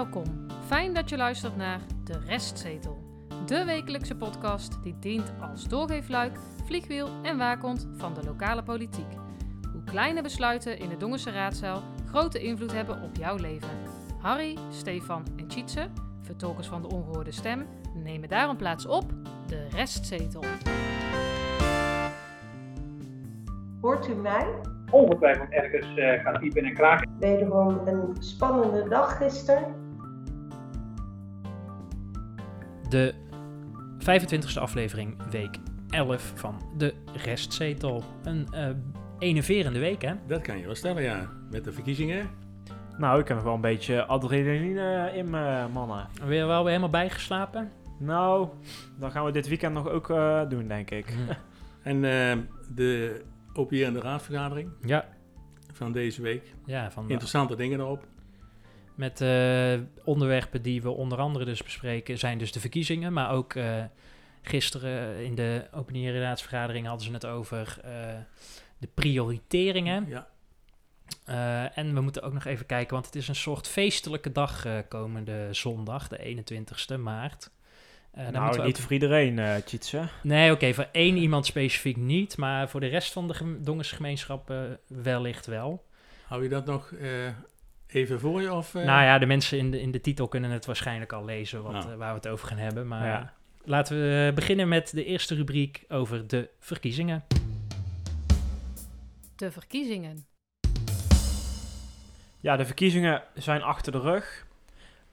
Welkom. Fijn dat je luistert naar De Restzetel. De wekelijkse podcast die dient als doorgeefluik, vliegwiel en waakhond van de lokale politiek. Hoe kleine besluiten in de Dongense raadzaal grote invloed hebben op jouw leven. Harry, Stefan en Tjitse, vertolkers van de ongehoorde stem, nemen daarom plaats op De Restzetel. Hoort u mij? ongetwijfeld ergens uh, gaat piepen en kraken. Wederom een spannende dag gisteren. De 25e aflevering, week 11 van de restzetel. Een uh, enerverende week, hè? Dat kan je wel stellen, ja. Met de verkiezingen. Nou, ik heb nog wel een beetje adrenaline in me, mannen. Weer wel weer helemaal bijgeslapen? Nou, dan gaan we dit weekend nog ook uh, doen, denk ik. en de opierende raadsvergadering ja. van deze week. Ja, van Interessante dingen erop. Met uh, onderwerpen die we onder andere dus bespreken zijn dus de verkiezingen, maar ook uh, gisteren in de openbare raadsvergadering hadden ze het over uh, de prioriteringen. Ja. en we moeten ook nog even kijken, want het is een soort feestelijke dag komende zondag, de 21ste maart. Uh, nou, niet voor iedereen, uh, Tjitse. Nee, oké, okay, voor één iemand specifiek niet, maar voor de rest van de gem Dongersgemeenschap uh, wellicht wel. Hou je dat nog even voor je? Of, Nou ja, de mensen in de, in de titel kunnen het waarschijnlijk al lezen wat, nou. waar we het over gaan hebben. Maar ja. laten we beginnen met de eerste rubriek over de verkiezingen. De verkiezingen. Ja, de verkiezingen zijn achter de rug.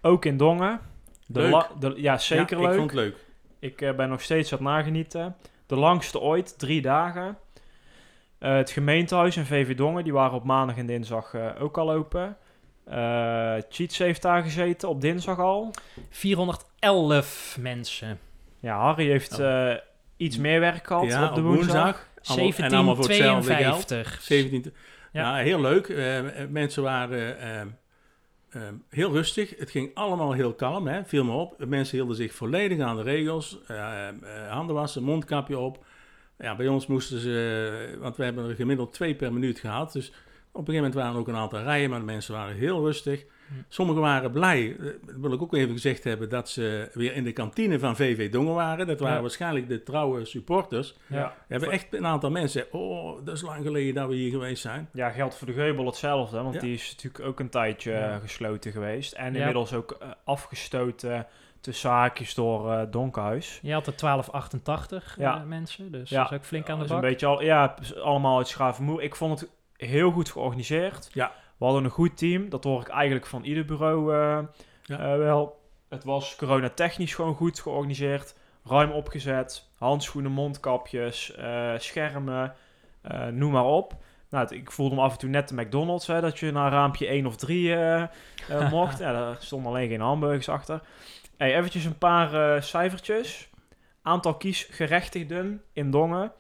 Ook in Dongen. De leuk. de, ja, zeker ja, leuk. Ik vond het leuk. Ik uh, ben nog steeds aan het nagenieten. De langste ooit, drie dagen. Uh, het gemeentehuis en VV Dongen, die waren op maandag en dinsdag uh, ook al open. Cheats heeft daar gezeten op dinsdag al. 411 mensen. Ja, Harry heeft oh. iets meer werk gehad ja, op de woensdag. woensdag. 1752. 17, ja. ja. heel leuk. mensen waren Uh, heel rustig. Het ging allemaal heel kalm, hè? viel me op. Mensen hielden zich volledig aan de regels. Uh, uh, handen wassen, mondkapje op. Ja, bij ons moesten ze, want we hebben er gemiddeld twee per minuut gehad. Dus op een gegeven moment waren er ook een aantal rijen, maar de mensen waren heel rustig. Sommigen waren blij, dat wil ik ook even gezegd hebben, dat ze weer in de kantine van VV Dongen waren. Dat waren Ja. waarschijnlijk de trouwe supporters. Ja. We hebben echt een aantal mensen, oh, dat is lang geleden dat we hier geweest zijn. Ja, geldt voor de Geubel hetzelfde, want Ja. die is natuurlijk ook een tijdje Ja. eh, gesloten geweest. En Ja. inmiddels ook eh, afgestoten tussen haakjes door eh Donkhuis. Je had er 1288 Ja. eh, mensen, dus Ja. dat is ook flink aan de is een bak. beetje al, ja, allemaal uit Schavenmoe. Ik vond het heel goed georganiseerd. Ja. We hadden een goed team. Dat hoor ik eigenlijk van ieder bureau eh, Ja. eh, wel. Het was coronatechnisch gewoon goed georganiseerd. Ruim opgezet. Handschoenen, mondkapjes, eh, schermen, noem maar op. Nou, het- ik voelde me af en toe net de McDonald's, hè, dat je naar raampje 1 of 3 eh, eh, mocht. ja, daar stonden alleen geen hamburgers achter. Hey, eventjes een paar cijfertjes. Aantal kiesgerechtigden in Dongen.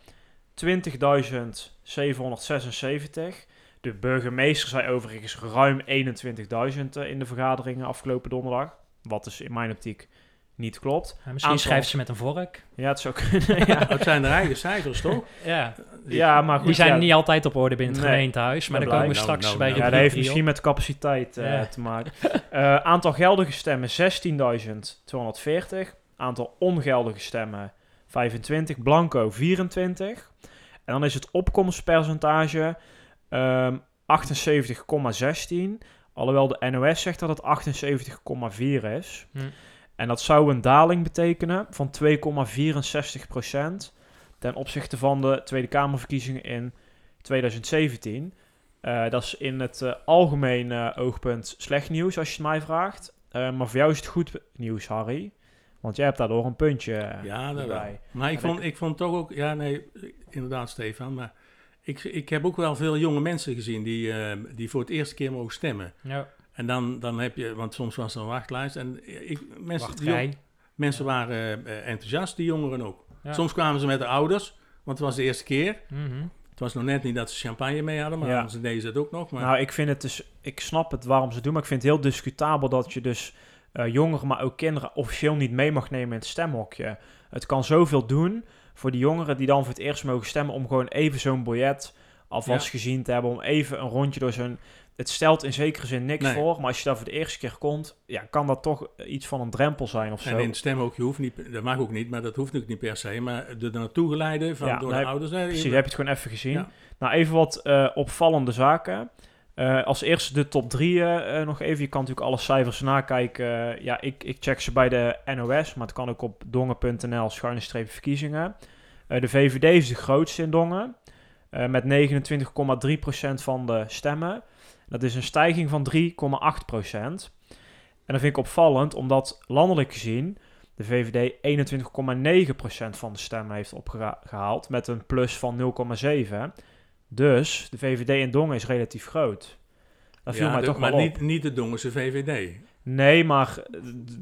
20.776. De burgemeester zei overigens ruim 21.000 eh, in de vergaderingen afgelopen donderdag. Wat dus in mijn optiek niet klopt. Ja, misschien aantal- schrijft ze met een vork. Ja, het zou kunnen. ja. Het zijn de eigen cijfers, toch? Ja, ja, maar goed. die zijn ja, niet altijd op orde binnen het Nee, gemeentehuis, maar dat daar komen we straks Nou, bij nou, Ja, dat heeft misschien op. met capaciteit eh, Ja. te maken. Eh, aantal geldige stemmen 16.240. Aantal ongeldige stemmen 25. Blanco 24. En dan is het opkomstpercentage ehm 78,16. Alhoewel de NOS zegt dat het 78,4 is. Hm. En dat zou een daling betekenen van 2,64% ten opzichte van de Tweede Kamerverkiezingen in 2017. Eh, dat is in het algemeen eh, oogpunt slecht nieuws als je het mij vraagt. Eh, maar voor jou is het goed nieuws, Harry. Want jij hebt daardoor een puntje eh, Ja, erbij. Maar ik En vond, ik vond toch ook, ja nee, inderdaad Stefan, maar ik, ik heb ook wel veel jonge mensen gezien die, eh, die voor het eerste keer mogen stemmen. Ja, En dan, dan heb je, want soms was er een wachtlijst en ik, mensen, jong- mensen waren eh, enthousiast, die jongeren ook. Ja. Soms kwamen ze met de ouders, want het was de eerste keer. Mhm. Het was nog net niet dat ze champagne mee hadden, maar Ja. anders deden ze het ook nog. Maar, Nou, ik vind het dus, ik snap het waarom ze het doen, maar ik vind het heel discutabel dat je dus eh, jongeren, maar ook kinderen officieel niet mee mag nemen in het stemhokje. Het kan zoveel doen voor die jongeren die dan voor het eerst mogen stemmen om gewoon even zo'n biljet alvast Ja. gezien te hebben, om even een rondje door zo'n het stelt in zekere zin niks Nee. voor, maar als je daar voor de eerste keer komt, ja, kan dat toch iets van een drempel zijn of zo. En in het stemmen ook, je hoeft niet, dat mag ook niet, maar dat hoeft natuurlijk niet per se. Maar de naartoe geleide van, Ja, door de ouders. hè, Precies, je- heb je het gewoon even gezien. Ja. Nou, even wat eh, opvallende zaken. Eh, als eerste de top 3 eh, nog even. Je kan natuurlijk alle cijfers nakijken. Eh, ja, ik, ik check ze bij de NOS, maar het kan ook op dongen.nl schuine streep verkiezingen. Eh, de VVD is de grootste in Dongen. eh, met 29,3% van de stemmen. Dat is een stijging van 3,8%. En dat vind ik opvallend, omdat landelijk gezien de VVD 21,9% van de stemmen heeft opgehaald met een plus van 0,7. Dus de VVD in Dongen is relatief groot. Dat viel Ja, mij de- toch maar wel op. niet, niet de Dongense VVD. Nee, maar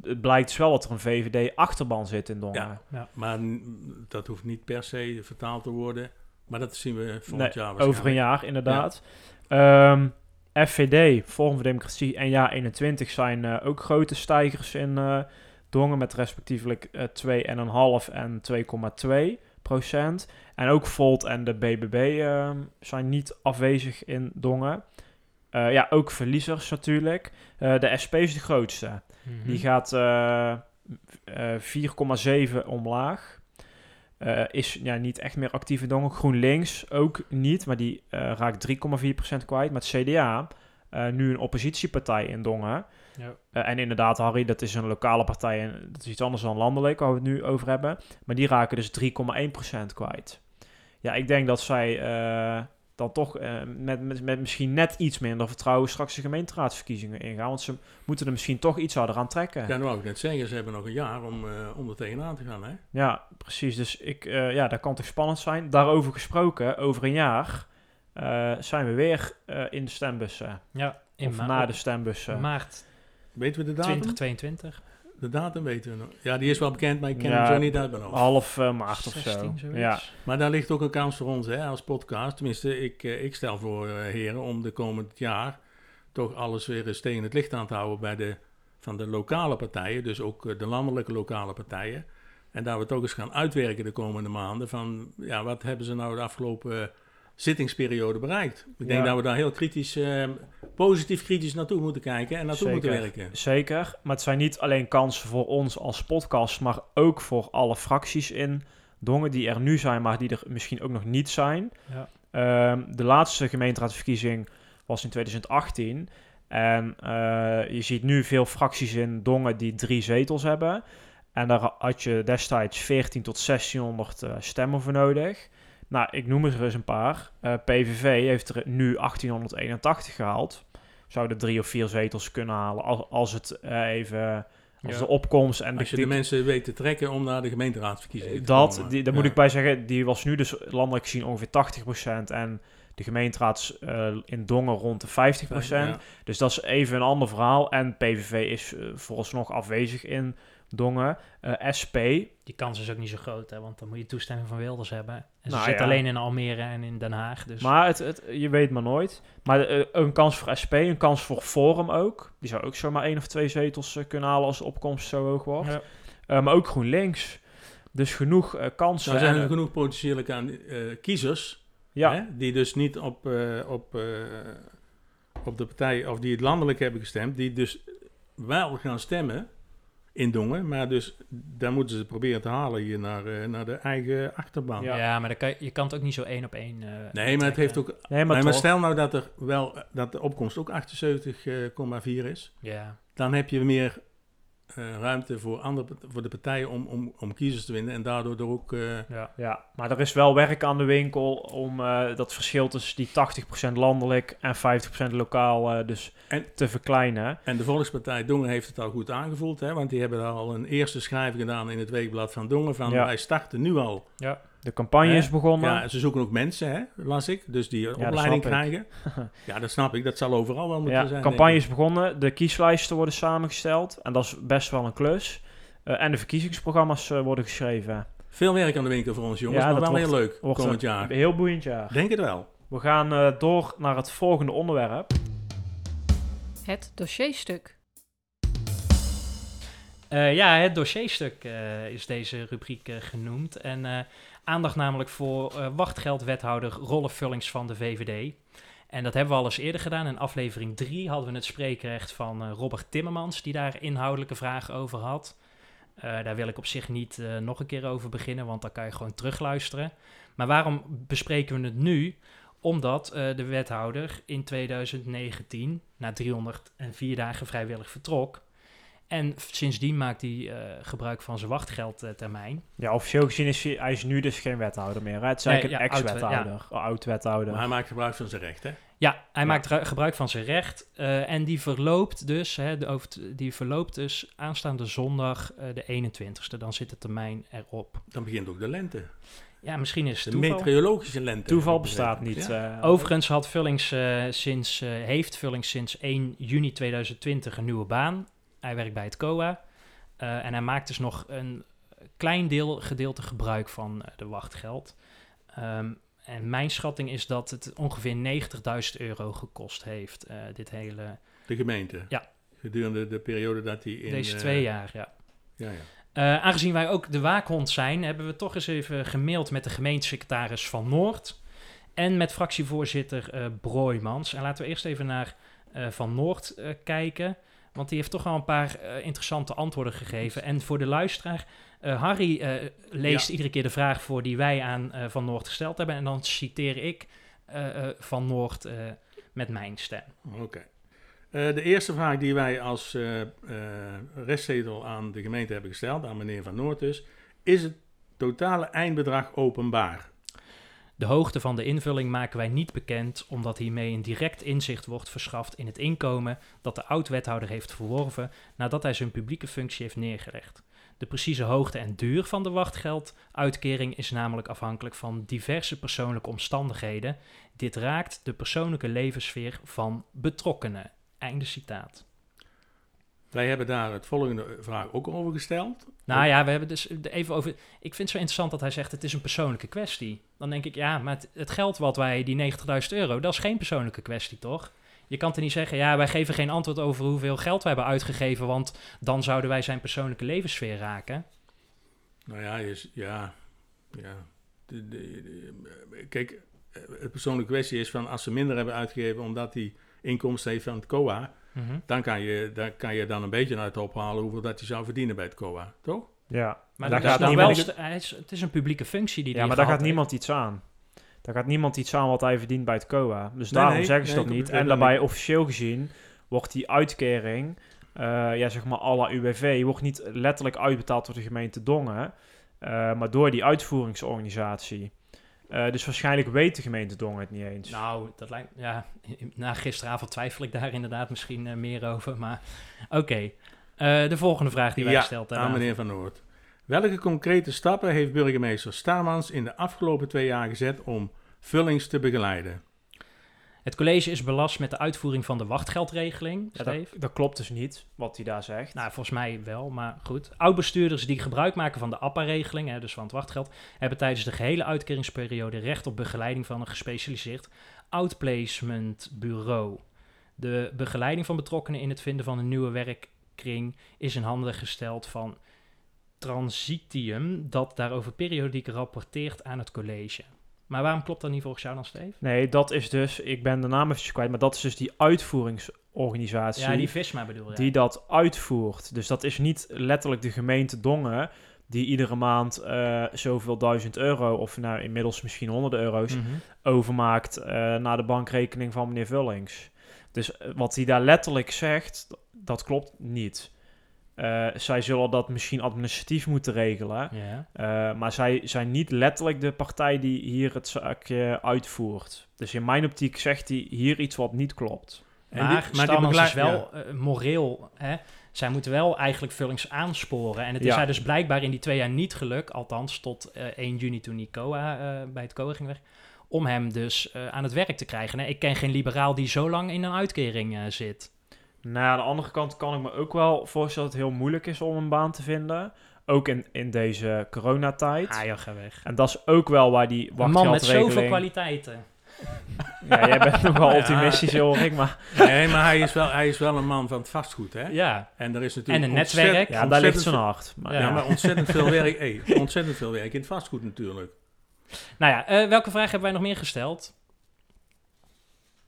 het blijkt dus wel dat er een VVD-achterban zit in Dongen. Ja. Maar dat hoeft niet per se vertaald te worden. Maar dat zien we volgend Nee, jaar over een jaar inderdaad. Ehm, FVD, Forum voor Democratie en Ja21 zijn eh, ook grote stijgers in eh, Dongen met respectievelijk eh 2,5 en 2,2 procent. En ook Volt en de BBB ehm, zijn niet afwezig in Dongen. Eh, ja, ook verliezers natuurlijk. Eh, de SP is de grootste. Mhm. Die gaat eh, eh, 4,7 omlaag. Is ja, niet echt meer actief in Dongen. GroenLinks ook niet, maar die raakt 3,4% kwijt. Met CDA, eh, nu een oppositiepartij in Dongen. Ja. Eh, en inderdaad, Harry, dat is een lokale partij en dat is iets anders dan landelijk, waar we het nu over hebben. Maar die raken dus 3,1% kwijt. Ja, ik denk dat zij eh, dan toch met, met, met misschien net iets minder vertrouwen straks de gemeenteraadsverkiezingen ingaan. Want ze moeten er misschien toch iets harder aan trekken. Ja, dat wou ik net zeggen. Ze hebben nog een jaar om, om er tegenaan te gaan. Hè? Ja, precies. Dus ik, ja, dat kan toch spannend zijn. Daarover gesproken, over een jaar zijn we weer eh, in de stembussen. Ja, in of ma- na de stembussen. maart Weten we de datum? 2022. De datum weten we nog. Ja, die is wel bekend, maar ik ken Ja, hem zo niet uit mijn hoofd. Half eh, maart of 16 zo. zoiets. Ja, Maar daar ligt ook een kans voor ons hè, als podcast. Tenminste, ik, eh, ik stel voor, eh, heren, om de komend jaar toch alles weer eens tegen het licht aan te houden bij de, van de lokale partijen. Dus ook eh, de landelijke lokale partijen. En daar we toch eens gaan uitwerken de komende maanden van, ja, wat hebben ze nou de afgelopen eh, zittingsperiode bereikt? Ik denk Ja. dat we daar heel kritisch, eh, positief kritisch naartoe moeten kijken en naartoe moeten werken. zeker. Maar het zijn niet alleen kansen voor ons als podcast, maar ook voor alle fracties in Dongen die er nu zijn, maar die er misschien ook nog niet zijn. Ja. Ehm, de laatste gemeenteraadsverkiezing was in 2018. En eh, je ziet nu veel fracties in Dongen die drie zetels hebben. En daar had je destijds 14 tot 1600 eh, stemmen voor nodig. Nou, ik noem er eens een paar. Eh, PVV heeft er nu 1881 gehaald. Zouden drie of vier zetels kunnen halen als, als het eh, even... Als Ja. de opkomst en Als je de, de mensen weet te trekken om naar de gemeenteraadsverkiezingen te dat, komen. die, daar Ja. moet ik bij zeggen, die was nu dus landelijk gezien ongeveer 80% en de gemeenteraads eh, in Dongen rond de 50%. Ja. Dus dat is even een ander verhaal. En PVV is eh, vooralsnog afwezig in Dongen. Eh, SP, Die kans is ook niet zo groot, hè, want dan moet je toestemming van Wilders hebben. En ze Nou zit ja. alleen in Almere en in Den Haag. Dus maar het, het, je weet maar nooit. Maar eh, een kans voor SP, een kans voor Forum ook. Die zou ook zomaar één of twee zetels eh, kunnen halen als de opkomst zo hoog wordt. Ja. Eh, maar ook GroenLinks. Dus genoeg eh, kansen. Nou zijn En, er eh, genoeg potentiële kan- eh, kiezers ja, hè, die dus niet op, eh, op, eh, op de partij, of die het landelijk hebben gestemd, die dus wel gaan stemmen in Dongen, maar dus daar moeten ze proberen te halen hier naar, eh, naar de eigen achterban. Ja. ja. maar dan kan je, kan het ook niet zo één op één. eh, Nee, maar het heeft ook. nee, maar, Maar, maar toch. stel nou dat er wel dat de opkomst ook 78,4 is, Ja, dan heb je meer eh, ruimte voor, andere, voor de partijen om, om, om kiezers te winnen en daardoor er ook. eh, ja. Ja, maar er is wel werk aan de winkel om eh, dat verschil tussen die 80% landelijk en 50% lokaal dus En- te verkleinen. En de Volkspartij Dongen heeft het al goed aangevoeld, hè, want die hebben daar al een eerste schrijving gedaan in het weekblad van Dongen. Van Ja. wij starten nu al. De campagne Hè? is begonnen. Ja, ze zoeken ook mensen, hè, las ik, dus die een dat opleiding krijgen. ja, dat snap ik. Dat zal overal wel moeten Ja, zijn. de campagne is begonnen, de kieslijsten worden samengesteld en dat is best wel een klus. Eh, en de verkiezingsprogramma's eh, worden geschreven. Veel werk aan de winkel voor ons jongens, Ja, maar dat wel heel leuk Wordt komend een jaar. heel boeiend jaar. Denk het wel. We gaan eh, door naar het volgende onderwerp. Het dossierstuk. Eh, ja, het dossierstuk eh, is deze rubriek eh, genoemd. En eh, Aandacht namelijk voor eh, wachtgeldwethouder Rolf Vullings van de VVD. En dat hebben we al eens eerder gedaan. In aflevering 3 hadden we het spreekrecht van eh, Robert Timmermans, die daar inhoudelijke vragen over had. Eh, daar wil ik op zich niet nog een keer over beginnen, want dan kan je gewoon terugluisteren. Maar waarom bespreken we het nu? Omdat de wethouder in 2019 na 304 dagen vrijwillig vertrok. En sindsdien maakt hij eh, gebruik van zijn wachtgeldtermijn. Ja, officieel gezien is hij, hij is nu dus geen wethouder meer. Hè? Het is Nee, eigenlijk ja, een ex-wethouder. Oh, Oud-wethouder. Maar hij maakt gebruik van zijn recht, hè? Ja, hij Ja. maakt ru- gebruik van zijn recht. eh, en die verloopt dus, hè, de, die verloopt dus aanstaande zondag eh, de 21ste. Dan zit de termijn erop. Dan begint ook de lente. Ja, misschien is het De toeval. meteorologische lente. Toeval bestaat niet. Ja. eh, Overigens had Vullings, eh, sinds, eh, heeft Vullings sinds 1 juni 2020 een nieuwe baan. Hij werkt bij het COA. eh, en hij maakt dus nog een klein deel, gedeelte gebruik van eh, de wachtgeld. Ehm, en mijn schatting is dat het ongeveer 90.000 euro gekost heeft, eh, dit hele, De gemeente. Ja. Gedurende de periode dat hij in... deze twee jaar. Ja. Ja, ja. Aangezien wij ook de waakhond zijn, hebben we toch eens even gemaild met de gemeentesecretaris van Noord en met fractievoorzitter Broijmans. En laten we eerst even naar Van Noord kijken, want die heeft toch wel een paar eh, interessante antwoorden gegeven. En voor de luisteraar, eh, Harry eh, leest Ja. iedere keer de vraag voor die wij aan Van Noord gesteld hebben en dan citeer ik Van Noord met mijn stem. Oké. De eerste vraag die wij als restzetel aan de gemeente hebben gesteld, aan meneer Van Noort dus, is het totale eindbedrag openbaar? De hoogte van de invulling maken wij niet bekend, omdat hiermee een direct inzicht wordt verschaft in het inkomen dat de oud-wethouder heeft verworven nadat hij zijn publieke functie heeft neergelegd. De precieze hoogte en duur van de wachtgelduitkering is namelijk afhankelijk van diverse persoonlijke omstandigheden. Dit raakt de persoonlijke levenssfeer van betrokkenen. Einde citaat. Wij hebben daar het volgende vraag ook over gesteld. Nou ja, we hebben dus even over. Ik vind het zo interessant dat hij zegt: het is een persoonlijke kwestie. Dan denk ik, ja, maar het, het geld wat wij, die 90.000 euro, dat is geen persoonlijke kwestie, toch? Je kan er niet zeggen, ja, wij geven geen antwoord over hoeveel geld we hebben uitgegeven, want dan zouden wij zijn persoonlijke levenssfeer raken. Nou ja, is, ja, ja. De, de- de- kijk, eh, het persoonlijke kwestie is van als ze minder hebben uitgegeven omdat hij inkomsten heeft van het COA, dan kan je, dan kan je dan een beetje uit ophalen hoeveel dat hij zou verdienen bij het COA, toch? ja, Maar daar dat gaat niemand- wel st- hij is, het is een publieke functie die ja, die maar daar gaat heeft. niemand iets aan. Daar gaat niemand iets aan wat hij verdient bij het COA. Dus Nee, daarom nee, zeggen ze nee, dat ik niet. En daarbij officieel gezien wordt die uitkering, eh, ja, zeg maar à la UWV, wordt niet letterlijk uitbetaald door de gemeente Dongen, eh, maar door die uitvoeringsorganisatie. Eh, dus waarschijnlijk weet de gemeente Dongen het niet eens. Nou, dat lijkt, ja, na gisteravond twijfel ik daar inderdaad misschien eh, meer over, maar oké. Eh, de volgende vraag die wij Ja, gesteld hebben. aan meneer Van Noort. Welke concrete stappen heeft burgemeester Staarmans in de afgelopen twee jaar gezet om Vullings te begeleiden? Het college is belast met de uitvoering van de wachtgeldregeling, Ja, dat, dat klopt dus niet, wat hij daar zegt. Nou, volgens mij wel, maar goed. Oud-bestuurders die gebruik maken van de APPA-regeling, dus van het wachtgeld, hebben tijdens de gehele uitkeringsperiode recht op begeleiding van een gespecialiseerd outplacement bureau. De begeleiding van betrokkenen in het vinden van een nieuwe werkkring is in handen gesteld van Transitium, dat daarover periodiek rapporteert aan het college. Maar waarom klopt dat niet volgens jou dan, Steve? Nee, dat is dus, ik ben de naam even kwijt, maar dat is dus die uitvoeringsorganisatie. Ja, die Visma bedoel je. die dat uitvoert. Dus dat is niet letterlijk de gemeente Dongen die iedere maand eh, zoveel duizend euro, of nou inmiddels misschien honderden euro's, Mhm. overmaakt eh, naar de bankrekening van meneer Vullings. Dus eh, wat hij daar letterlijk zegt, dat klopt niet. Eh, zij zullen dat misschien administratief moeten regelen. Eh, maar zij zijn niet letterlijk de partij die hier het zaakje uitvoert. Dus in mijn optiek zegt hij hier iets wat niet klopt. En maar maar is beglei- wel eh, moreel. Hè? Zij moeten wel eigenlijk Vullings aansporen. En het is Ja. haar dus blijkbaar in die twee jaar niet gelukt, althans tot eh, 1 juni toen die COA eh, bij het COA ging weg, om hem dus aan het werk te krijgen. Hè? Ik ken geen liberaal die zo lang in een uitkering zit. Nou, aan de andere kant kan ik me ook wel voorstellen dat het heel moeilijk is om een baan te vinden. Ook in, in deze coronatijd. Ah joh, ga weg. En dat is ook wel waar die Een man met wachtgeldregeling... zoveel kwaliteiten. Ja, jij bent nogal Ja. optimistisch, Ulrik, maar... Nee, maar hij is, wel, hij is wel een man van het vastgoed, hè? Ja, En er is natuurlijk En een netwerk. Ja, daar ligt zijn hart. Maar, Ja. Ja, maar ontzettend veel werk. Hey, ontzettend veel werk in het vastgoed natuurlijk. Nou ja, eh, welke vraag hebben wij nog meer gesteld?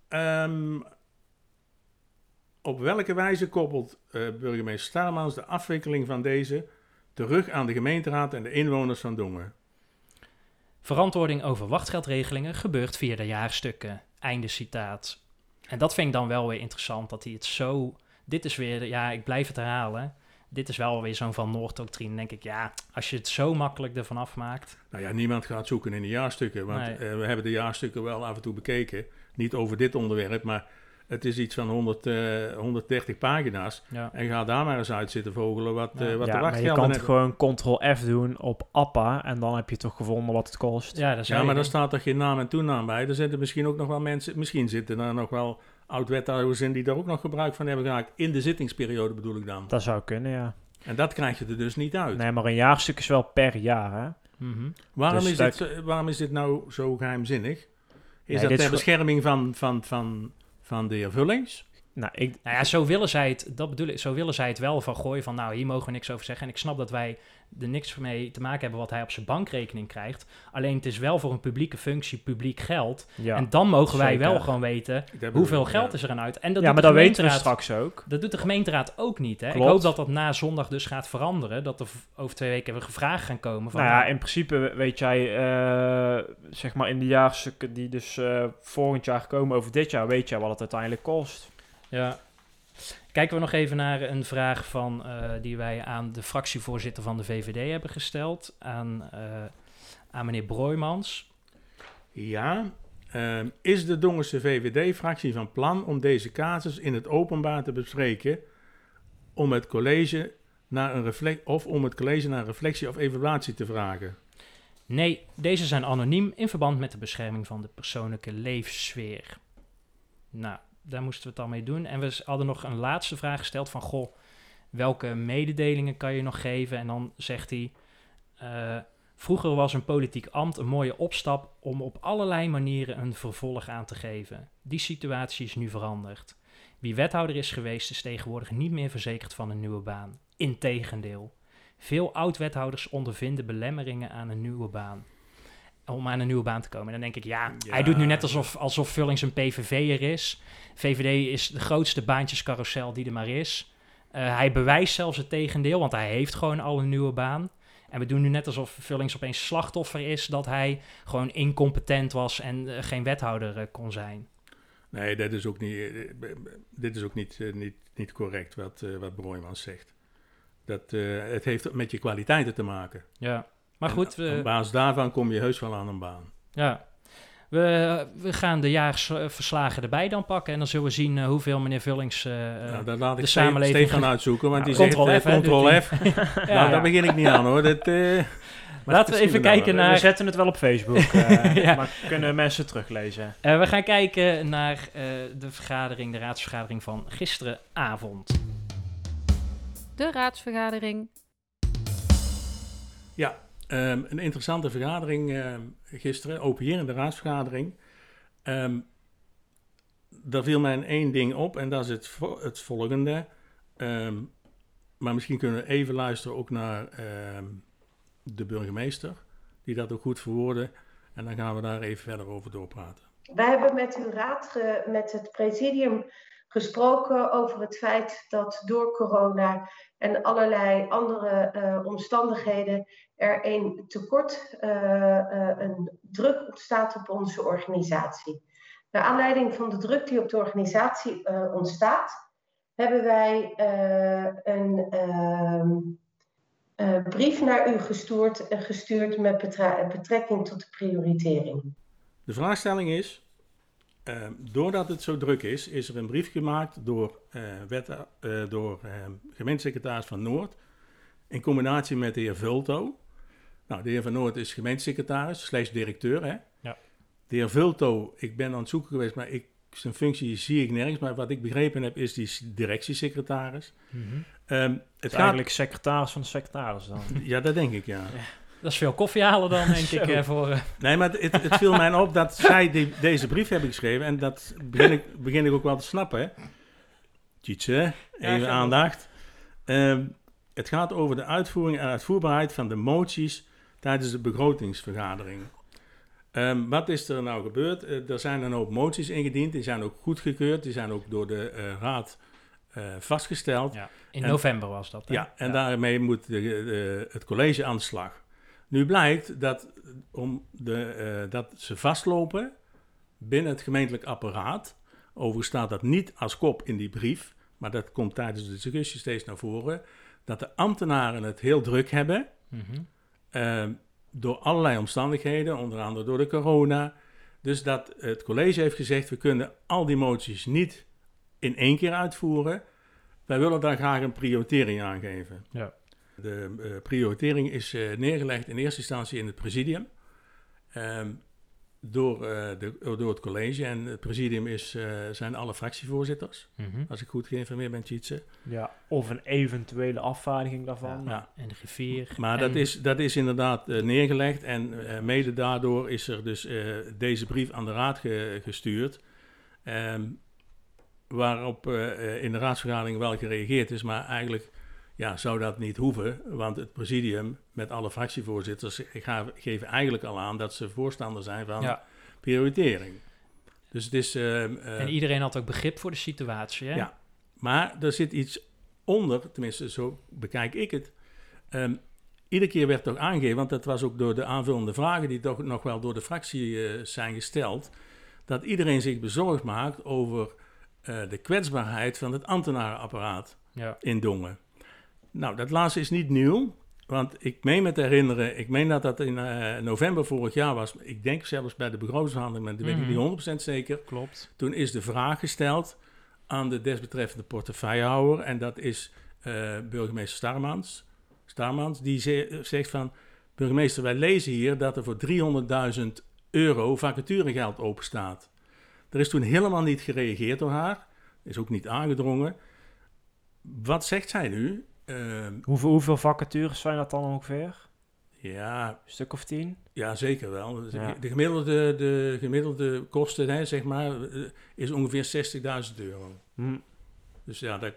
Ehm, op welke wijze koppelt eh, burgemeester Starmans de afwikkeling van deze terug aan de gemeenteraad en de inwoners van Dongen? Verantwoording over wachtgeldregelingen gebeurt via de jaarstukken. Einde citaat. En dat vind ik dan wel weer interessant, dat hij het zo... Dit is weer, ja, ik blijf het herhalen. Dit is wel weer zo'n Van Noord-doctrine. denk ik, ja, als je het zo makkelijk ervan afmaakt... Nou ja, niemand gaat zoeken in de jaarstukken, want Nee. eh, we hebben de jaarstukken wel af en toe bekeken. Niet over dit onderwerp, maar het is iets van 100, eh, 130 pagina's. Ja, En ga daar maar eens uit zitten vogelen wat, Ja. eh, wat ja, de maar je kan hebben. gewoon Ctrl-F doen op Appa en dan heb je toch gevonden wat het kost. ja dat is Ja, maar daar staat er geen naam en toenaam bij. Er zitten misschien ook nog wel mensen, misschien zitten er nog wel oud-wethouders in die daar ook nog gebruik van hebben gemaakt. In de zittingsperiode bedoel ik dan. Dat zou kunnen, ja. En dat krijg je er dus niet uit. Nee, maar een jaarstuk is wel per jaar, hè? Mhm. Waarom, Dus is dat- dit, zo- waarom is dit nou zo geheimzinnig? Is Nee, dat ter is- bescherming van, van, van, van de heer Vullings? Nou, ik, Nou ja, zo willen zij het, dat bedoel ik, zo willen zij het wel van gooien van nou, hier mogen we niks over zeggen. En ik snap dat wij er niks mee te maken hebben wat hij op zijn bankrekening krijgt. Alleen het is wel voor een publieke functie, publiek geld. ja. en dan mogen wij zeker. wel gewoon weten hoeveel geld ja. is er aan uit. En dat ja, doet maar de dat weten we gemeenteraad- straks ook. Dat doet de gemeenteraad ook niet. Hè? Ik hoop dat dat na zondag dus gaat veranderen. Dat er over twee weken weer gevraagd gaan komen. Van, Nou ja, in principe weet jij, eh, zeg maar in de jaarstukken die dus eh, volgend jaar komen over dit jaar, weet jij wat het uiteindelijk kost. Ja. Kijken we nog even naar een vraag van, eh, die wij aan de fractievoorzitter van de VVD hebben gesteld. Aan, eh, aan meneer Broijmans. Ja. Ehm, is de Dongense VVD-fractie van plan om deze casus in het openbaar te bespreken om het college naar een reflect of om het college naar een reflectie of evaluatie te vragen? Nee, deze zijn anoniem in verband met de bescherming van de persoonlijke leefsfeer. Nou, daar moesten we het dan mee doen. En we hadden nog een laatste vraag gesteld van, goh, welke mededelingen kan je nog geven? En dan zegt hij, eh, vroeger was een politiek ambt een mooie opstap om op allerlei manieren een vervolg aan te geven. Die situatie is nu veranderd. Wie wethouder is geweest is tegenwoordig niet meer verzekerd van een nieuwe baan. Integendeel. Veel oud-wethouders ondervinden belemmeringen aan een nieuwe baan. Om aan een nieuwe baan te komen. En dan denk ik, ja, Ja. hij doet nu net alsof, alsof Vullings een PVV'er is. VVD is de grootste baantjescarousel die er maar is. Eh, hij bewijst zelfs het tegendeel, want hij heeft gewoon al een nieuwe baan. En we doen nu net alsof Vullings opeens slachtoffer is dat hij gewoon incompetent was en eh, geen wethouder eh, kon zijn. Nee, dat is ook niet, dit is ook niet, niet, niet correct wat, wat Broijmans zegt. Dat, het heeft met je kwaliteiten te maken. Ja. Maar En goed, Op we, basis daarvan kom je heus wel aan een baan. ja. We, we gaan de jaarsverslagen erbij dan pakken. En dan zullen we zien eh, hoeveel meneer Vullings... eh, nou, dat laat ik de Ste- samenleving- Stefan uitzoeken, want die Ctrl zegt F, eh, hij. F. ja, Nou, ja. daar begin ik niet aan hoor. Dat, eh, Maar laten we even kijken wel. We naar... zetten het wel op Facebook, eh, Ja. maar kunnen mensen teruglezen. Eh, we gaan kijken naar eh, de vergadering, de raadsvergadering van gisteravond. De raadsvergadering. Ja, ehm, een interessante vergadering ehm, gisteren, openierende raadsvergadering. Ehm daar viel mij één ding op en dat is het, het volgende. Maar misschien kunnen we even luisteren ook naar de burgemeester, die dat ook goed verwoordde. En dan gaan we daar even verder over doorpraten. Wij hebben met uw raad, met het presidium, gesproken over het feit dat door corona en allerlei andere eh, omstandigheden er een tekort, eh, eh, een druk ontstaat op onze organisatie. Naar aanleiding van de druk die op de organisatie ontstaat, hebben wij een ehm, eh, brief naar u gestuurd, gestuurd met betrekking tot de prioritering. De vraagstelling is, ehm, doordat het zo druk is, is er een brief gemaakt door, wet, eh, door ehm, gemeentesecretaris van Noord in combinatie met de heer Vulto. Nou, de heer van Noord is gemeentesecretaris, slash directeur. Hè? Ja. De heer Vulto, ik ben aan het zoeken geweest, maar ik, zijn functie zie ik nergens. Maar wat ik begrepen heb, is die directiesecretaris. Ehm, het gaat, eigenlijk secretaris van de secretaris dan. ja, dat denk ik, ja. Dat is veel koffie halen dan, denk ik. Eh, voor, eh, Nee, maar het, het viel mij op dat zij die, deze brief hebben geschreven. En dat begin ik, begin ik ook wel te snappen. Hè? Tjitse, even aandacht. Ehm, het gaat over de uitvoering en uitvoerbaarheid van de moties tijdens de begrotingsvergadering. Ehm, wat is er nou gebeurd? Eh, er zijn een hoop moties ingediend. Die zijn ook goedgekeurd. Die zijn ook door de raad vastgesteld. Ja, in En- november was dat. hè? Ja, en daarmee moet de, de- het college aan de slag. Nu blijkt dat, om de, eh, dat ze vastlopen binnen het gemeentelijk apparaat. Overigens staat dat niet als kop in die brief, maar dat komt tijdens de discussie steeds naar voren. Dat de ambtenaren het heel druk hebben. Mhm. eh, door allerlei omstandigheden, onder andere door de corona. Dus dat het college heeft gezegd: we kunnen al die moties niet in één keer uitvoeren. Wij willen daar graag een prioritering aan geven. Ja. De eh, prioritering is eh, neergelegd in eerste instantie in het presidium. ehm, door, eh, de, door het college. En het presidium is, eh, zijn alle fractievoorzitters. Mhm. Als ik goed geïnformeerd ben, Tjitse. Ja, of een eventuele afvaardiging daarvan. Ja. En de griffier. Maar en, dat, is, dat is inderdaad neergelegd en mede daardoor is er dus eh, deze brief aan de raad ge- gestuurd. Ehm, waarop in de raadsvergadering wel gereageerd is, maar eigenlijk ja, zou dat niet hoeven, want het presidium met alle fractievoorzitters geven eigenlijk al aan dat ze voorstander zijn van Ja. prioritering. Dus het is... ehm, eh, En iedereen had ook begrip voor de situatie. Hè? Ja. Maar er zit iets onder, tenminste zo bekijk ik het. Ehm, iedere keer werd toch aangegeven, want dat was ook door de aanvullende vragen die toch nog wel door de fractie eh, zijn gesteld, dat iedereen zich bezorgd maakt over eh, de kwetsbaarheid van het ambtenarenapparaat Ja. in Dongen. Nou, dat laatste is niet nieuw, want ik meen me te herinneren, ik meen dat dat in eh, november vorig jaar was, ik denk zelfs bij de begrotingsverhandeling, maar dat weet ik Mhm. niet 100% zeker. Klopt. Toen is de vraag gesteld aan de desbetreffende portefeuillehouder. En dat is eh, burgemeester Starmans. Starmans, die ze- zegt van... Burgemeester, wij lezen hier dat er voor 300.000 euro vacaturegeld openstaat. Er is toen helemaal niet gereageerd door haar. Is ook niet aangedrongen. Wat zegt zij nu? Ehm, Hoeveel, hoeveel vacatures zijn dat dan ongeveer? ja, Een stuk of tien? Ja, zeker wel. Dus Ja. De, gemiddelde, de gemiddelde kosten, hè, zeg maar, eh, is ongeveer 60.000 euro. Hm. Dus ja, dat,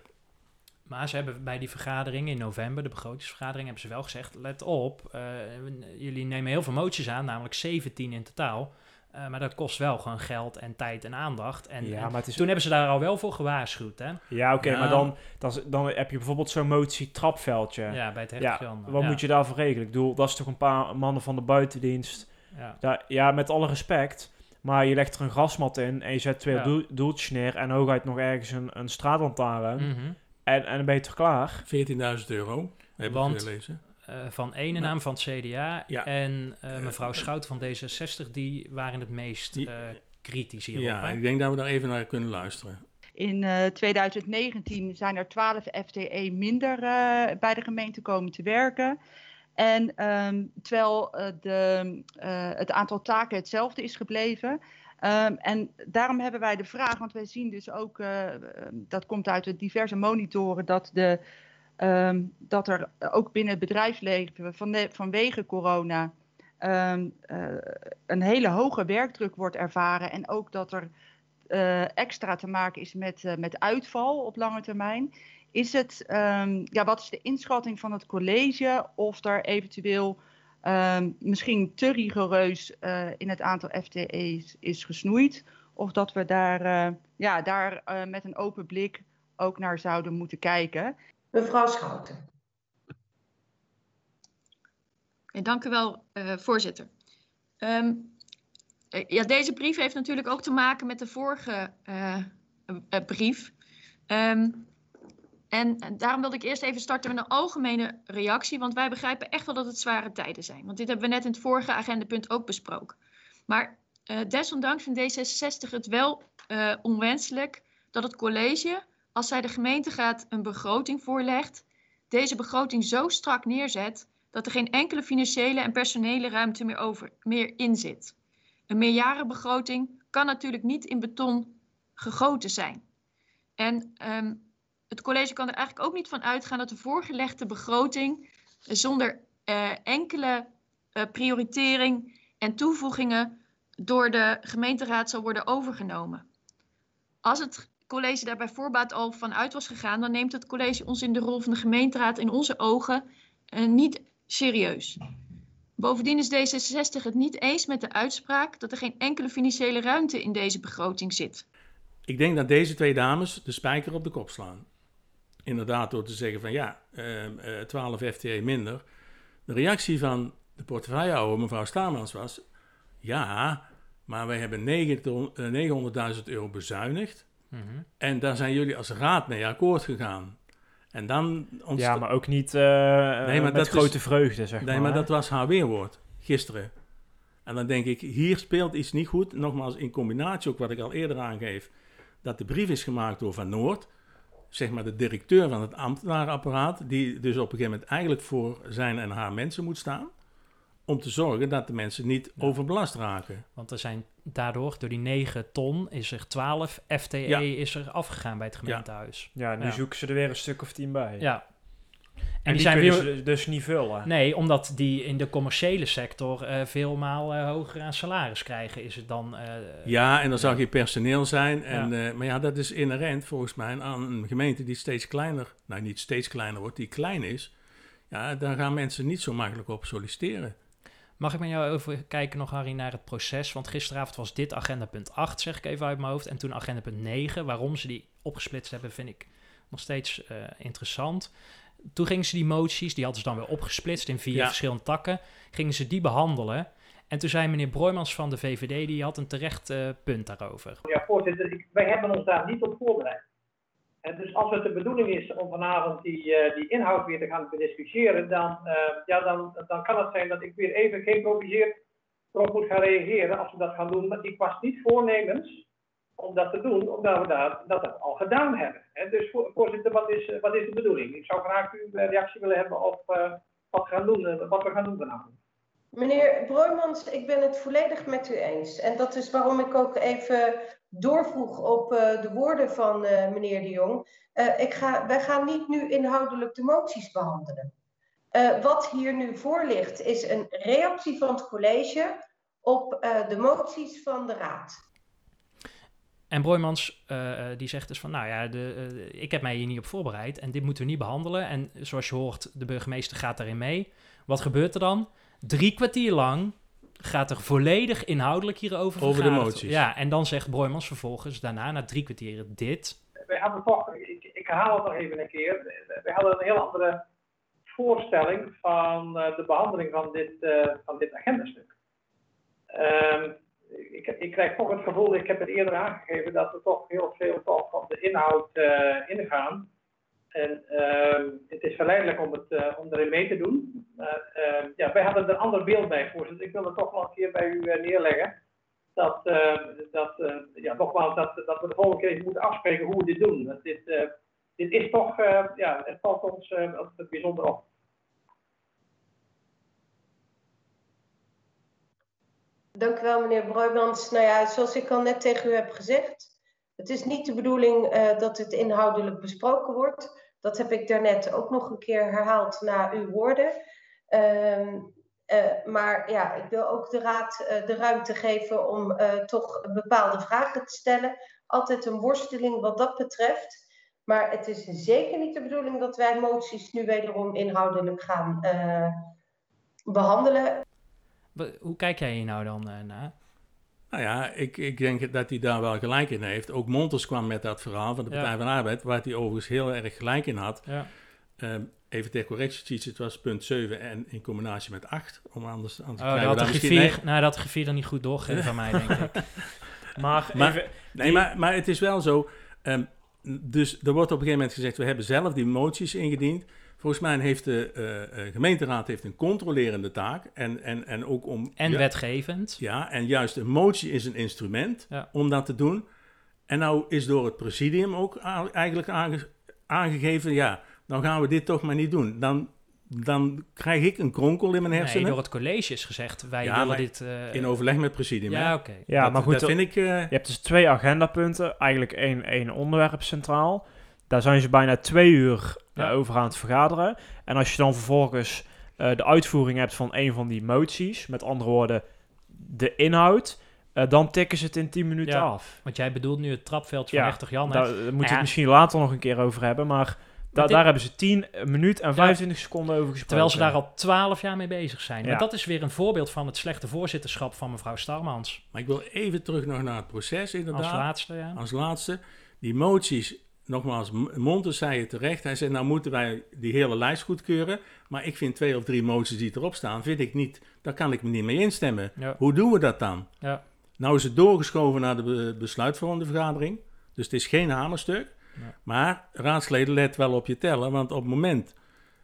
Maar ze hebben bij die vergadering in november, de begrotingsvergadering, hebben ze wel gezegd: let op, eh, jullie nemen heel veel moties aan, namelijk 17 in totaal. Eh, maar dat kost wel gewoon geld en tijd en aandacht. En, ja, en maar is toen hebben ze daar al wel voor gewaarschuwd, hè? Ja, oké, maar dan, dan, heb je bijvoorbeeld zo'n motie trapveldje. Ja, bij het Ja. Wat moet je daarvoor regelen? Ik bedoel, dat is toch een paar mannen van de buitendienst. Ja. Ja, ja met alle respect. Maar je legt er een grasmat in en je zet twee Ja. doel- doeltjes neer en hooguit nog ergens een, een straatlantaarn. Mhm. En, en dan ben je toch klaar? 14.000 euro, heb ik gelezen. Eh, van ene Maar- naam van het CDA Ja. en eh, Eh, mevrouw Schout van D66, die waren het meest eh, kritisch hierop. Ja, hè? ik denk dat we daar even naar kunnen luisteren. In eh, 2019 zijn er 12 FTE minder eh, bij de gemeente komen te werken. En ehm, terwijl de, eh, het aantal taken hetzelfde is gebleven. Ehm, en daarom hebben wij de vraag, want wij zien dus ook, dat komt uit de diverse monitoren, dat, de, ehm, dat er ook binnen het bedrijfsleven vanwege corona ehm, eh, een hele hoge werkdruk wordt ervaren. En ook dat er eh, extra te maken is met, eh, met uitval op lange termijn. Is het, ehm, ja, wat is de inschatting van het college of er eventueel misschien te rigoureus in het aantal FTE's is gesnoeid? Of dat we daar, ja, daar met een open blik ook naar zouden moeten kijken? Mevrouw Schouten. Dank u wel, eh, voorzitter. Ehm, eh, ja, deze brief heeft natuurlijk ook te maken met de vorige eh, brief. Ehm, en, daarom wilde ik eerst even starten met een algemene reactie, want wij begrijpen echt wel dat het zware tijden zijn. Want dit hebben we net in het vorige agendapunt ook besproken. Maar desondanks vindt D66 het wel onwenselijk dat het college, als zij de gemeenteraad een begroting voorlegt, deze begroting zo strak neerzet dat er geen enkele financiële en personele ruimte meer, over, meer in zit. Een meerjarenbegroting kan natuurlijk niet in beton gegoten zijn. En ehm, het college kan er eigenlijk ook niet van uitgaan dat de voorgelegde begroting zonder eh, enkele eh, prioritering en toevoegingen door de gemeenteraad zal worden overgenomen. Als het college daar bij voorbaat al van uit was gegaan, dan neemt het college ons in de rol van de gemeenteraad in onze ogen eh, niet serieus. Bovendien is D66 het niet eens met de uitspraak dat er geen enkele financiële ruimte in deze begroting zit. Ik denk dat deze twee dames de spijker op de kop slaan. Inderdaad, door te zeggen van ja, eh, eh, 12 FTE minder. De reactie van de portefeuillehouder, mevrouw Stamans, was... Ja, maar wij hebben 9 ton- eh, 900.000 euro bezuinigd. Mhm. En daar zijn jullie als raad mee akkoord gegaan. En dan Ja, maar ook niet eh, maar met is- grote vreugde, zeg Nee, maar. maar hè. dat was haar weerwoord gisteren. En dan denk ik, hier speelt iets niet goed. Nogmaals, in combinatie ook wat ik al eerder aangeef, dat de brief is gemaakt door Van Noord, zeg maar de directeur van het ambtenarenapparaat, die dus op een gegeven moment eigenlijk voor zijn en haar mensen moet staan, om te zorgen dat de mensen niet Ja. overbelast raken. Want er zijn daardoor, door die 9 ton, is er 12 FTE Ja. is er afgegaan bij het gemeentehuis. Ja, nu Ja. zoeken ze er weer een stuk of tien bij. Ja. En, die, zijn kunnen weer- ze dus niet vullen. Nee, omdat die in de commerciële sector eh veel maal eh, hoger aan salaris krijgen, is het dan... eh, Ja, en dan zou je personeel zijn. En, Ja. eh, maar ja, dat is inherent volgens mij aan een gemeente die steeds kleiner, nou niet steeds kleiner wordt, die klein is. Ja, daar gaan mensen niet zo makkelijk op solliciteren. Mag ik met jou even kijken nog, Harry, naar het proces? Want gisteravond was dit agenda punt 8, zeg ik even uit mijn hoofd. En toen agenda punt 9. Waarom ze die opgesplitst hebben, vind ik nog steeds eh, interessant. Toen gingen ze die moties, die hadden ze dan weer opgesplitst in vier Ja. verschillende takken. Gingen ze die behandelen. En toen zei meneer Broijmans van de VVD, die had een terecht eh, punt daarover. Ja, voorzitter, ik- wij hebben ons daar niet op voorbereid. Dus als het de bedoeling is om vanavond die, eh, die inhoud weer te gaan bediscussiëren, dan, eh, ja, dan, dan kan het zijn dat ik weer even geïmproviseerd erop moet gaan reageren als we dat gaan doen. Maar ik was niet voornemens om dat te doen, omdat we dat, dat al gedaan hebben. Dus voor- voorzitter, wat is, wat is de bedoeling? Ik zou graag uw eh, reactie willen hebben op wat, gaan doen, wat we gaan doen vanavond. Meneer Broijmans, ik ben het volledig met u eens. En dat is waarom ik ook even doorvroeg op eh, de woorden van eh, meneer De Jong. Eh, ik ga, wij gaan niet nu inhoudelijk de moties behandelen. Eh, wat hier nu voor ligt is een reactie van het college op de moties van de raad. En Broijmans, die zegt dus van, nou ja, de, ik heb mij hier niet op voorbereid en dit moeten we niet behandelen. En zoals je hoort, de burgemeester gaat daarin mee. Wat gebeurt er dan? Drie kwartier lang gaat er volledig inhoudelijk hierover Over de moties. Ja, en dan zegt Broijmans vervolgens daarna, na drie kwartier, dit. wij hadden toch, ik, ik herhaal het nog even een keer, wij hadden een heel andere voorstelling van eh, de behandeling van dit, eh, van dit agendastuk. Ehm, ik, ik krijg toch het gevoel, ik heb het eerder aangegeven, dat we toch heel veel toch op de inhoud eh, ingaan. En ehm, het is verleidelijk om, het, eh, erin mee te doen. Maar ehm, ja, wij hadden er een ander beeld bij, voorzitter. Ik wil het toch nog een keer bij u eh, neerleggen dat, eh, dat, eh, ja, nogmaals, dat, dat we de volgende keer moeten afspreken hoe we dit doen. Dat dit, dit is toch, ja, het valt ons bijzonder op. Dank u wel, meneer Broijmans. Nou ja, zoals ik al net tegen u heb gezegd, het is niet de bedoeling eh, dat het inhoudelijk besproken wordt. Dat heb ik daarnet ook nog een keer herhaald na uw woorden. Ehm, eh, maar ja, ik wil ook de raad eh, de ruimte geven om toch bepaalde vragen te stellen. Altijd een worsteling wat dat betreft. Maar het is zeker niet de bedoeling dat wij moties nu wederom inhoudelijk gaan eh, behandelen. Hoe kijk jij hier nou dan naar? Nou ja, ik, ik denk dat hij daar wel gelijk in heeft. Ook Montes kwam met dat verhaal van de Partij Ja. van de Arbeid, waar hij overigens heel erg gelijk in had. Ja. Ehm, even ter correctie, het was punt 7 en in combinatie met 8. Om anders, anders Oh, krijgen dat misschien- griffier, nou, dat griffier dan niet goed doorgegeven van mij, denk ik. Maar, Maar- even, Nee, maar, maar het is wel zo. ehm, dus er wordt op een gegeven moment gezegd: we hebben zelf die moties ingediend. Volgens mij heeft de eh, eh, gemeenteraad heeft een controlerende taak. En, en, en ook om. En ja, wetgevend. Ja, en juist een motie is een instrument Ja. om dat te doen. En nou is door het presidium ook eigenlijk aange- aangegeven: ja, dan gaan we dit toch maar niet doen. Dan, dan krijg ik een kronkel in mijn Nee, hersenen. door het college is gezegd, wij Ja, willen dit... eh, in overleg met het presidium. Ja, oké. ja, dat, maar goed, dat vind ik. eh, je hebt dus twee agendapunten. Eigenlijk één, één onderwerp centraal. Daar zijn ze bijna twee uur eh, Ja. over aan het vergaderen. En als je dan vervolgens eh, de uitvoering hebt van een van die moties, met andere woorden, de inhoud, eh, dan tikken ze het in 10 minuten Ja. af. Want jij bedoelt nu het trapveld van Ja, 80 Jan. Daar moeten we Ja. het misschien later nog een keer over hebben. Maar Da dit- Daar hebben ze 10 minuten en 25 seconden over gesproken. Terwijl ze daar al twaalf jaar mee bezig zijn. Ja. Maar dat is weer een voorbeeld van het slechte voorzitterschap van mevrouw Starmans. Maar ik wil even terug nog naar het proces inderdaad. Als laatste, ja. Als laatste, die moties, nogmaals, Montes zei het terecht. Hij zei, nou moeten wij die hele lijst goedkeuren. Maar ik vind twee of drie moties die erop staan, vind ik niet, daar kan ik me niet mee instemmen. Ja. Hoe doen we dat dan? Ja. Nou is het doorgeschoven naar de be- besluitvormende vergadering. Dus het is geen hamerstuk. Ja. Maar raadsleden, let wel op je tellen. Want op het moment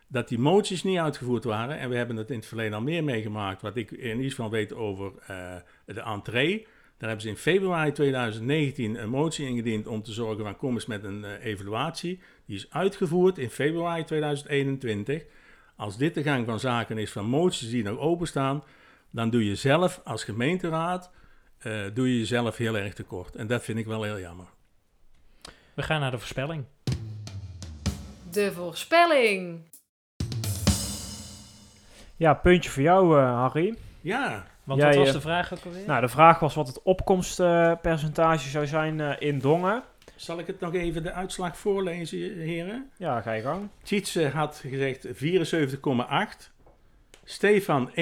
dat die moties niet uitgevoerd waren... en we hebben het in het verleden al meer meegemaakt... wat ik in ieder geval weet over eh, de entree... Daar hebben ze in februari 2019 een motie ingediend om te zorgen van kom eens met een eh, evaluatie. Die is uitgevoerd in februari 2021. Als dit de gang van zaken is van moties die nog openstaan, dan doe je zelf als gemeenteraad eh, doe je jezelf heel erg tekort. En dat vind ik wel heel jammer. We gaan naar de voorspelling. De voorspelling. Ja, puntje voor jou, eh, Harry. Ja, Want Jij, wat was de vraag ook alweer? Nou, de vraag was wat het opkomstpercentage zou zijn eh, in Dongen. zal ik het nog even de uitslag voorlezen, heren? Ja, ga je gang. Tjitse had gezegd 74,8. Stefan 81,5.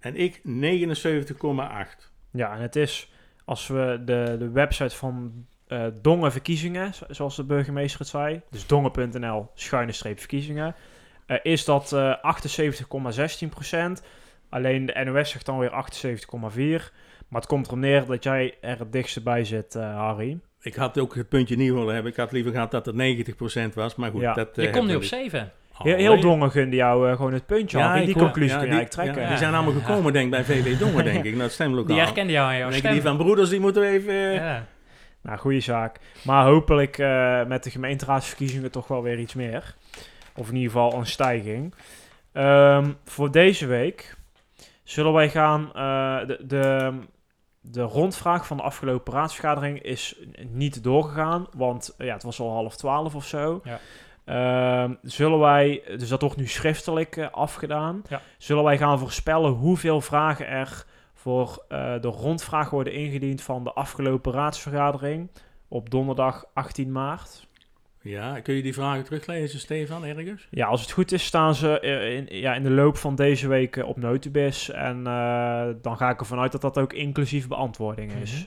En ik 79,8. Ja, en het is, als we de, de website van eh Dongen Verkiezingen, zo- zoals de burgemeester het zei, dus dongen.nl, schuine streep verkiezingen, eh, is dat eh 78,16%. Alleen de NOS zegt dan weer 78,4%. Maar het komt erop neer dat jij er het dichtste bij zit, eh, Harry. Ik had ook het puntje niet willen hebben. Ik had liever gehad dat het 90% was. Maar goed, Ja. dat... je eh, komt nu op we 7. niet. Heel, heel. Dongen gunde jou eh, gewoon het puntje, Harry. ik Die conclusie ja, kun je die- trekken. ja, Ja. die zijn allemaal gekomen, denk ik, bij VV Dongen, denk ik. Nou, het stemlokaal. Die herkende jou aan jouw denk stem. die van broeders, die moeten we even... eh, Ja. Nou, goede zaak. Maar hopelijk eh, met de gemeenteraadsverkiezingen toch wel weer iets meer. Of in ieder geval een stijging. Ehm, voor deze week zullen wij gaan... eh, de, de, de rondvraag van de afgelopen raadsvergadering is niet doorgegaan. Want eh, ja, het was al half twaalf of zo. Ja. Ehm, zullen wij, dus dat wordt nu schriftelijk eh, afgedaan. Ja. Zullen wij gaan voorspellen hoeveel vragen er voor de rondvraag worden ingediend van de afgelopen raadsvergadering op donderdag 18 maart. Ja, kun je die vragen teruglezen, Stefan, ergens? Ja, als het goed is staan ze eh, in, ja, in de loop van deze week eh, op Notibis. En eh, dan ga ik ervan uit dat dat ook inclusief beantwoording is. Mhm.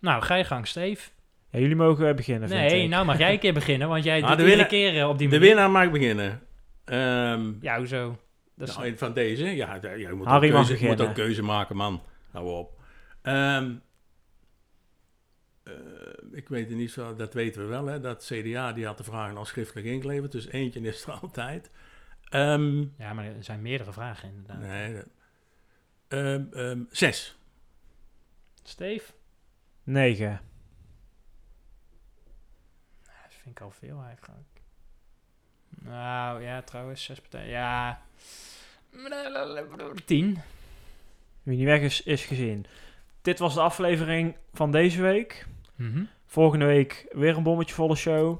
Nou, ga je gang, Steve. Ja, jullie mogen beginnen, Nee, ik. nou mag jij een keer beginnen, want jij doet de iedere winnaar- keer op die De winnaar mag beginnen. Ehm, Ja, hoezo? Dat is... nou, van deze? Ja, je moet, Harry ook keuze, moet ook keuze maken, man. Hou op. Ehm, eh, ik weet het niet zo, dat weten we wel, hè. Dat CDA, die had de vragen al schriftelijk ingeleverd. Dus eentje is er altijd. Ehm, Ja, maar er zijn meerdere vragen inderdaad. nee, ehm, ehm, zes. Steve? 9. Dat vind ik al veel eigenlijk. Nou, ja, trouwens, zes partijen. Ja. Tien. Wie niet weg is, is gezien. Dit was de aflevering van deze week. Mhm. Volgende week weer een bommetje volle show.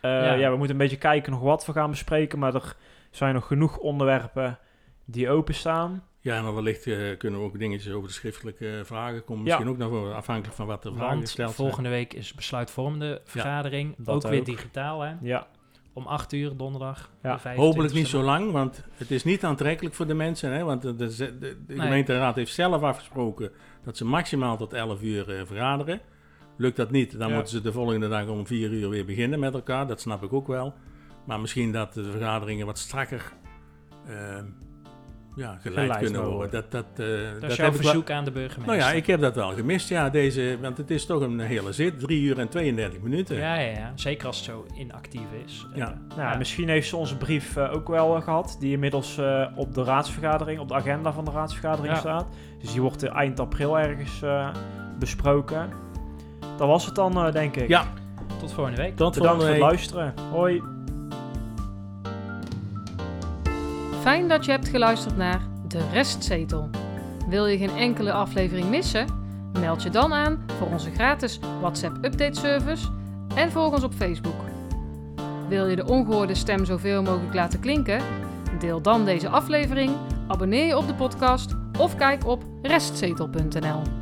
Eh, Ja. ja. we moeten een beetje kijken nog wat we gaan bespreken. Maar er zijn nog genoeg onderwerpen die openstaan. Ja, en dan wellicht eh, kunnen we ook dingetjes over de schriftelijke vragen komen. Misschien Ja. ook naar voren, afhankelijk van wat de vragen Want gesteld zijn. volgende week is besluitvormende vergadering. dat ook weer digitaal, hè? Ja, Om 8 uur donderdag. Ja. de 25e Hopelijk niet zo lang, want het is niet aantrekkelijk voor de mensen. Hè? Want de, de, de, de Nee. gemeenteraad heeft zelf afgesproken dat ze maximaal tot 11 uur eh, vergaderen. Lukt dat niet, dan Ja. moeten ze de volgende dag om 4 uur weer beginnen met elkaar. Dat snap ik ook wel. Maar misschien dat de vergaderingen wat strakker eh, ja, geleid Geleid kunnen mogen worden. Dat, dat, eh, Dat dat is jouw heb ik wel- verzoek aan de burgemeester. Nou ja, ik heb dat wel gemist. Ja, deze, want het is toch een hele zit. 3 uur en 32 minuten. Ja, ja, ja. Zeker als het zo inactief is. Ja. Eh, nou, ja, misschien heeft ze onze brief eh, ook wel eh, gehad. Die inmiddels eh, op de raadsvergadering, op de agenda van de raadsvergadering Ja. staat. Dus die wordt eind april ergens eh, besproken. Dat was het dan, eh, denk ik. Ja, Tot volgende week. tot Bedankt volgende voor het week. luisteren. Hoi. Fijn dat je hebt geluisterd naar De Restzetel. Wil je geen enkele aflevering missen? Meld je dan aan voor onze gratis WhatsApp update service en volg ons op Facebook. Wil je de ongehoorde stem zoveel mogelijk laten klinken? Deel dan deze aflevering, abonneer je op de podcast of kijk op restzetel.nl.